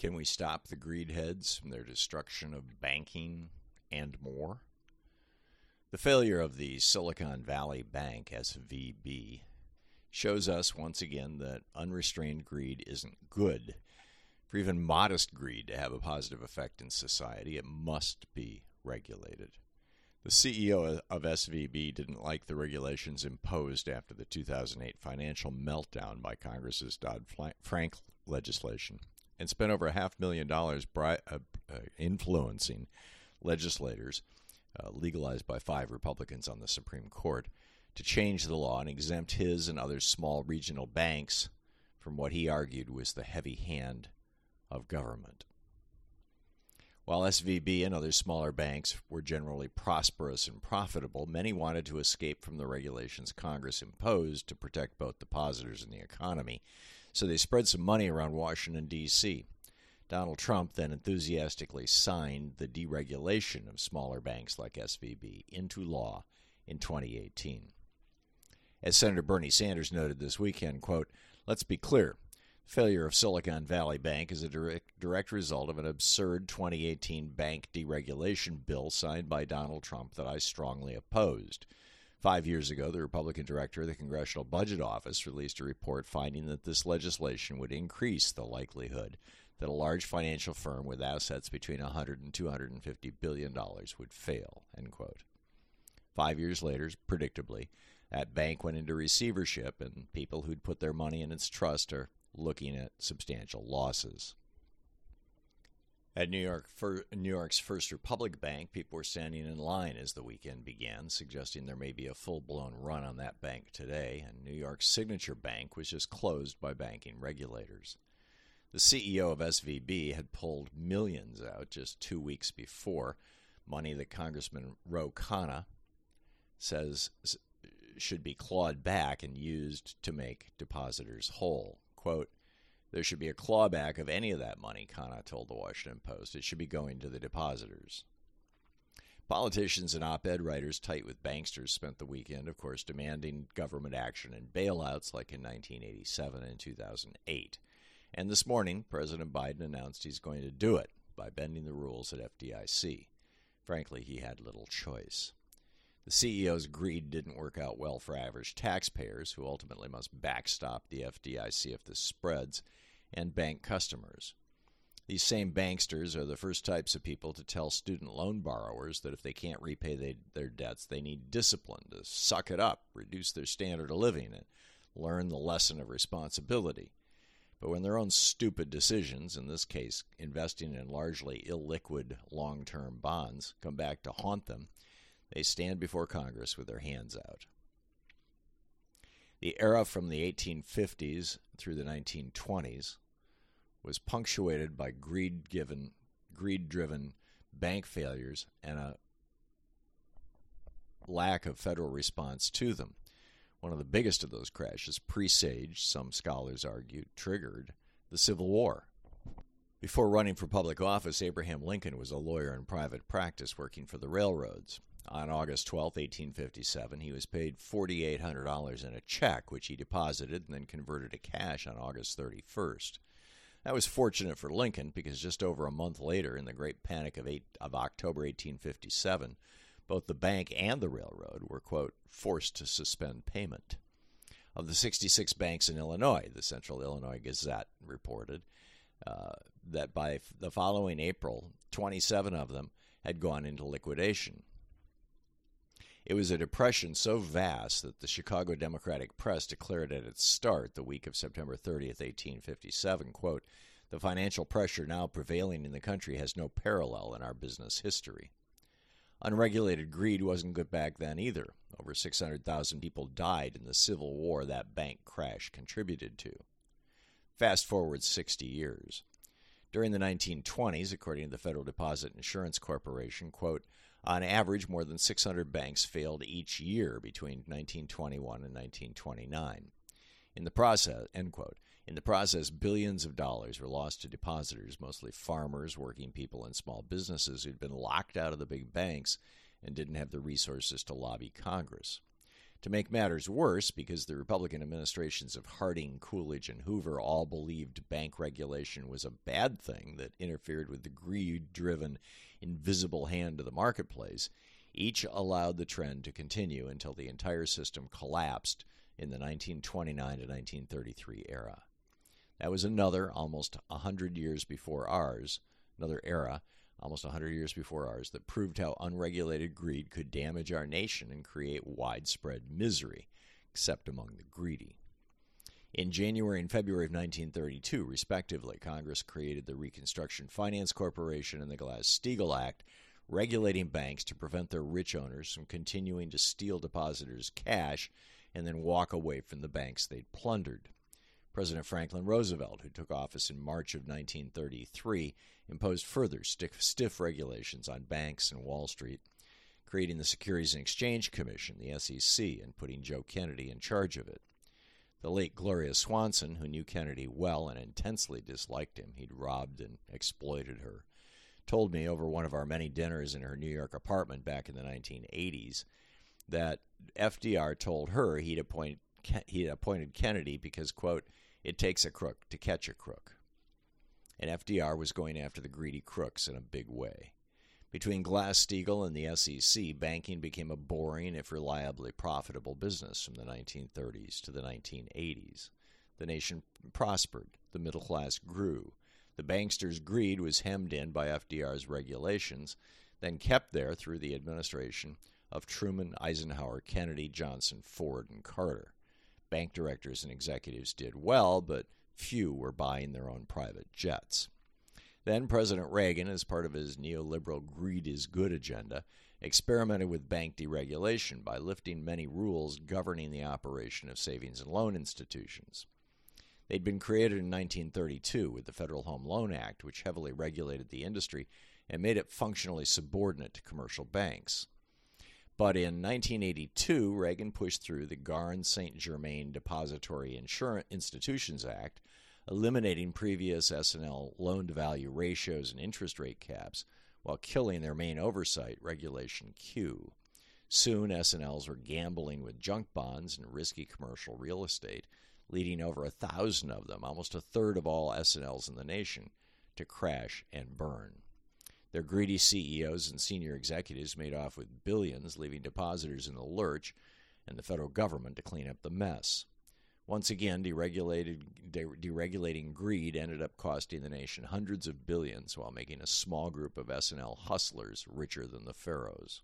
Can we stop the greed heads from their destruction of banking and more? The failure of the Silicon Valley Bank, SVB, shows us once again that unrestrained greed isn't good. For even modest greed to have a positive effect in society, it must be regulated. The CEO of SVB didn't like the regulations imposed after the 2008 financial meltdown by Congress's Dodd Frank legislation and spent over a half million dollars bri- uh, uh, influencing legislators, uh, legalized by five Republicans on the Supreme Court, to change the law and exempt his and other small regional banks from what he argued was the heavy hand of government. While SVB and other smaller banks were generally prosperous and profitable, many wanted to escape from the regulations Congress imposed to protect both depositors and the economy so they spread some money around Washington, D.C. Donald Trump then enthusiastically signed the deregulation of smaller banks like SVB into law in 2018. As Senator Bernie Sanders noted this weekend, quote, let's be clear. Failure of Silicon Valley Bank is a direct, direct result of an absurd 2018 bank deregulation bill signed by Donald Trump that I strongly opposed. Five years ago, the Republican director of the Congressional Budget Office released a report finding that this legislation would increase the likelihood that a large financial firm with assets between 100 and 250 billion dollars would fail. End quote. Five years later, predictably, that bank went into receivership, and people who'd put their money in its trust are looking at substantial losses. At New, York, New York's First Republic Bank, people were standing in line as the weekend began, suggesting there may be a full blown run on that bank today. And New York's Signature Bank was just closed by banking regulators. The CEO of SVB had pulled millions out just two weeks before, money that Congressman Ro Khanna says should be clawed back and used to make depositors whole. Quote, there should be a clawback of any of that money, Khanna told the Washington Post. It should be going to the depositors. Politicians and op ed writers tight with banksters spent the weekend, of course, demanding government action and bailouts like in 1987 and 2008. And this morning, President Biden announced he's going to do it by bending the rules at FDIC. Frankly, he had little choice. The CEO's greed didn't work out well for average taxpayers, who ultimately must backstop the FDIC if this spreads, and bank customers. These same banksters are the first types of people to tell student loan borrowers that if they can't repay they, their debts, they need discipline to suck it up, reduce their standard of living, and learn the lesson of responsibility. But when their own stupid decisions, in this case investing in largely illiquid long term bonds, come back to haunt them, they stand before Congress with their hands out. The era from the 1850s through the 1920s was punctuated by greed given greed driven bank failures and a lack of federal response to them. One of the biggest of those crashes presaged, some scholars argue, triggered the Civil War. Before running for public office, Abraham Lincoln was a lawyer in private practice working for the railroads. On August 12, 1857, he was paid $4,800 in a check, which he deposited and then converted to cash on August 31st. That was fortunate for Lincoln because just over a month later, in the Great Panic of, eight, of October 1857, both the bank and the railroad were, quote, forced to suspend payment. Of the 66 banks in Illinois, the Central Illinois Gazette reported uh, that by the following April, 27 of them had gone into liquidation. It was a depression so vast that the Chicago Democratic Press declared at its start, the week of September 30th, 1857, quote, the financial pressure now prevailing in the country has no parallel in our business history. Unregulated greed wasn't good back then either. Over 600,000 people died in the Civil War that bank crash contributed to. Fast forward 60 years. During the 1920s, according to the Federal Deposit Insurance Corporation, quote, on average, more than 600 banks failed each year between 1921 and 1929. In the process, end quote. In the process, billions of dollars were lost to depositors, mostly farmers, working people, and small businesses who'd been locked out of the big banks and didn't have the resources to lobby Congress. To make matters worse, because the Republican administrations of Harding, Coolidge, and Hoover all believed bank regulation was a bad thing that interfered with the greed driven, invisible hand of the marketplace, each allowed the trend to continue until the entire system collapsed in the 1929 to 1933 era. That was another almost a hundred years before ours, another era almost a 100 years before ours that proved how unregulated greed could damage our nation and create widespread misery, except among the greedy. In January and February of 1932, respectively, Congress created the Reconstruction Finance Corporation and the Glass Steagall Act, regulating banks to prevent their rich owners from continuing to steal depositors' cash and then walk away from the banks they'd plundered. President Franklin Roosevelt, who took office in March of 1933, imposed further stiff, stiff regulations on banks and Wall Street, creating the Securities and Exchange Commission, the SEC, and putting Joe Kennedy in charge of it. The late Gloria Swanson, who knew Kennedy well and intensely disliked him, he'd robbed and exploited her, told me over one of our many dinners in her New York apartment back in the 1980s that FDR told her he'd appoint he appointed Kennedy because quote it takes a crook to catch a crook. And FDR was going after the greedy crooks in a big way. Between Glass Steagall and the SEC, banking became a boring, if reliably profitable business from the 1930s to the 1980s. The nation prospered, the middle class grew. The banksters' greed was hemmed in by FDR's regulations, then kept there through the administration of Truman, Eisenhower, Kennedy, Johnson, Ford, and Carter. Bank directors and executives did well, but few were buying their own private jets. Then President Reagan, as part of his neoliberal greed is good agenda, experimented with bank deregulation by lifting many rules governing the operation of savings and loan institutions. They'd been created in 1932 with the Federal Home Loan Act, which heavily regulated the industry and made it functionally subordinate to commercial banks. But in 1982, Reagan pushed through the Garn St. Germain Depository Insurance Institutions Act, eliminating previous S&L loan to value ratios and interest rate caps while killing their main oversight, Regulation Q. Soon, S&Ls were gambling with junk bonds and risky commercial real estate, leading over a thousand of them, almost a third of all S&Ls in the nation, to crash and burn. Their greedy CEOs and senior executives made off with billions, leaving depositors in the lurch and the federal government to clean up the mess. Once again, deregulated, de- deregulating greed ended up costing the nation hundreds of billions while making a small group of S&L hustlers richer than the pharaohs.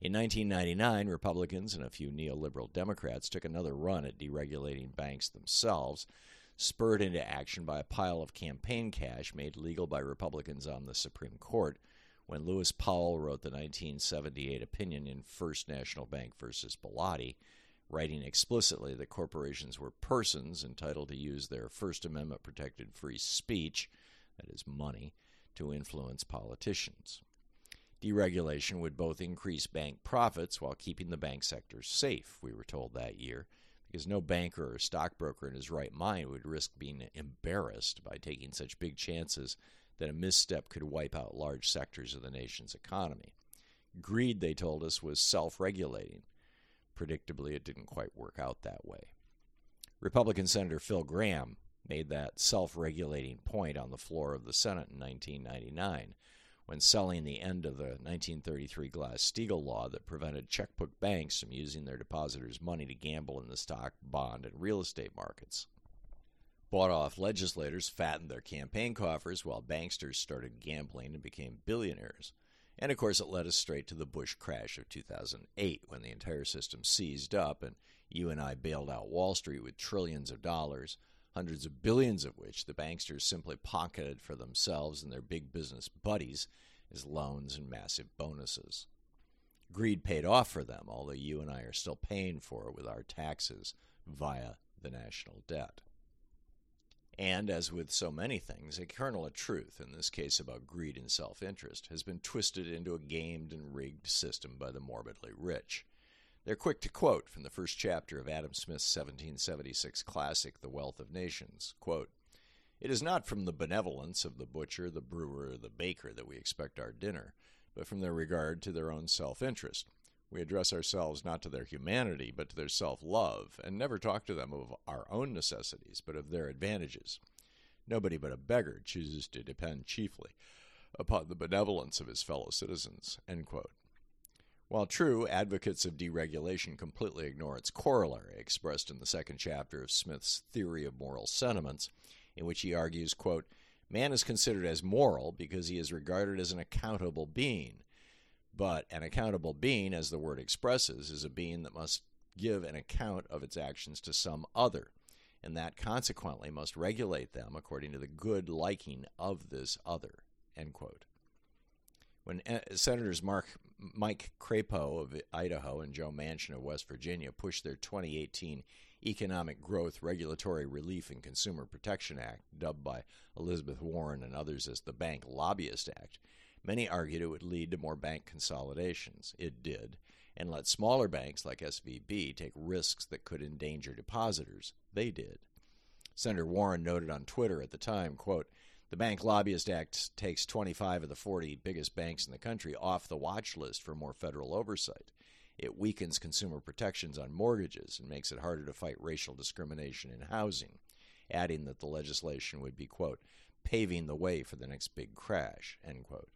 In 1999, Republicans and a few neoliberal Democrats took another run at deregulating banks themselves spurred into action by a pile of campaign cash made legal by Republicans on the Supreme Court when Lewis Powell wrote the 1978 opinion in First National Bank versus Bellotti, writing explicitly that corporations were persons entitled to use their First Amendment protected free speech, that is, money, to influence politicians. Deregulation would both increase bank profits while keeping the bank sector safe, we were told that year, because no banker or stockbroker in his right mind would risk being embarrassed by taking such big chances that a misstep could wipe out large sectors of the nation's economy. Greed, they told us, was self regulating. Predictably, it didn't quite work out that way. Republican Senator Phil Gramm made that self regulating point on the floor of the Senate in 1999 when selling the end of the 1933 Glass Steagall law that prevented checkbook banks from using their depositors' money to gamble in the stock, bond, and real estate markets. Bought off legislators fattened their campaign coffers while banksters started gambling and became billionaires. And of course, it led us straight to the Bush crash of 2008 when the entire system seized up and you and I bailed out Wall Street with trillions of dollars hundreds of billions of which the banksters simply pocketed for themselves and their big business buddies as loans and massive bonuses. Greed paid off for them, although you and I are still paying for it with our taxes via the national debt. And as with so many things, a kernel of truth, in this case about greed and self interest, has been twisted into a gamed and rigged system by the morbidly rich. They're quick to quote from the first chapter of Adam Smith's 1776 classic, The Wealth of Nations. Quote, it is not from the benevolence of the butcher, the brewer, or the baker that we expect our dinner, but from their regard to their own self interest. We address ourselves not to their humanity, but to their self love, and never talk to them of our own necessities, but of their advantages. Nobody but a beggar chooses to depend chiefly upon the benevolence of his fellow citizens. While true, advocates of deregulation completely ignore its corollary, expressed in the second chapter of Smith's Theory of Moral Sentiments, in which he argues, quote, Man is considered as moral because he is regarded as an accountable being. But an accountable being, as the word expresses, is a being that must give an account of its actions to some other, and that consequently must regulate them according to the good liking of this other. End quote. When uh, Senators Mark, Mike Crapo of Idaho and Joe Manchin of West Virginia pushed their 2018 Economic Growth, Regulatory Relief, and Consumer Protection Act, dubbed by Elizabeth Warren and others as the Bank Lobbyist Act, many argued it would lead to more bank consolidations. It did, and let smaller banks like SVB take risks that could endanger depositors. They did. Senator Warren noted on Twitter at the time, quote, the Bank Lobbyist Act takes 25 of the 40 biggest banks in the country off the watch list for more federal oversight. It weakens consumer protections on mortgages and makes it harder to fight racial discrimination in housing, adding that the legislation would be, quote, paving the way for the next big crash, end quote.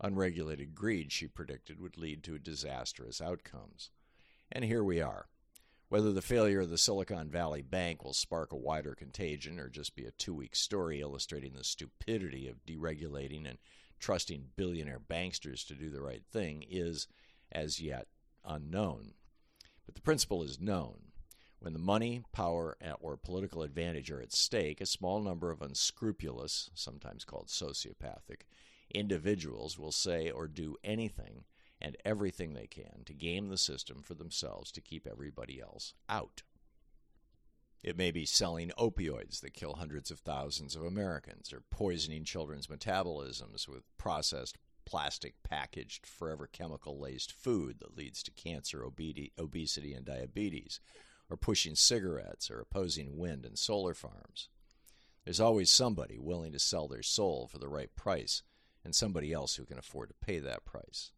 Unregulated greed, she predicted, would lead to disastrous outcomes. And here we are. Whether the failure of the Silicon Valley Bank will spark a wider contagion or just be a two week story illustrating the stupidity of deregulating and trusting billionaire banksters to do the right thing is, as yet, unknown. But the principle is known. When the money, power, or political advantage are at stake, a small number of unscrupulous, sometimes called sociopathic, individuals will say or do anything and everything they can to game the system for themselves to keep everybody else out. It may be selling opioids that kill hundreds of thousands of Americans, or poisoning children's metabolisms with processed plastic packaged forever chemical laced food that leads to cancer, obesity, and diabetes, or pushing cigarettes, or opposing wind and solar farms. There's always somebody willing to sell their soul for the right price, and somebody else who can afford to pay that price.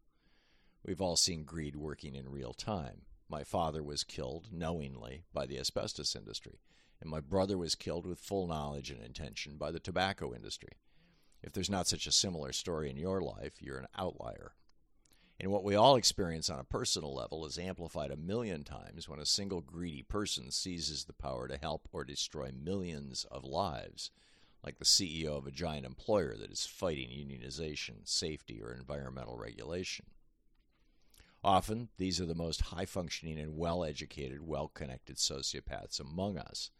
We've all seen greed working in real time. My father was killed knowingly by the asbestos industry, and my brother was killed with full knowledge and intention by the tobacco industry. If there's not such a similar story in your life, you're an outlier. And what we all experience on a personal level is amplified a million times when a single greedy person seizes the power to help or destroy millions of lives, like the CEO of a giant employer that is fighting unionization, safety, or environmental regulation. Often, these are the most high functioning and well educated, well connected sociopaths among us.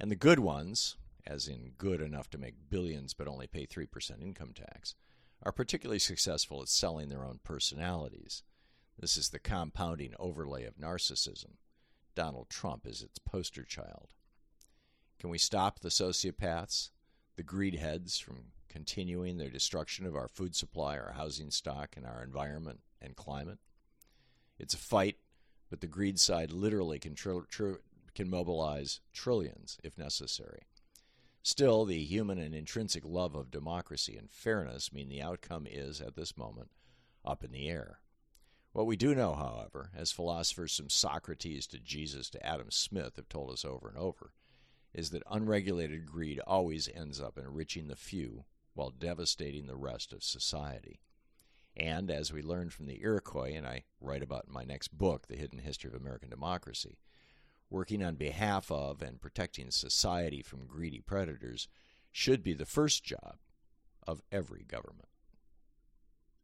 And the good ones, as in good enough to make billions but only pay 3% income tax, are particularly successful at selling their own personalities. This is the compounding overlay of narcissism. Donald Trump is its poster child. Can we stop the sociopaths, the greed heads, from continuing their destruction of our food supply, our housing stock, and our environment and climate? It's a fight, but the greed side literally can, tr- tr- can mobilize trillions if necessary. Still, the human and intrinsic love of democracy and fairness mean the outcome is, at this moment, up in the air. What we do know, however, as philosophers from Socrates to Jesus to Adam Smith have told us over and over, is that unregulated greed always ends up enriching the few while devastating the rest of society. And as we learned from the Iroquois, and I write about in my next book, The Hidden History of American Democracy, working on behalf of and protecting society from greedy predators should be the first job of every government.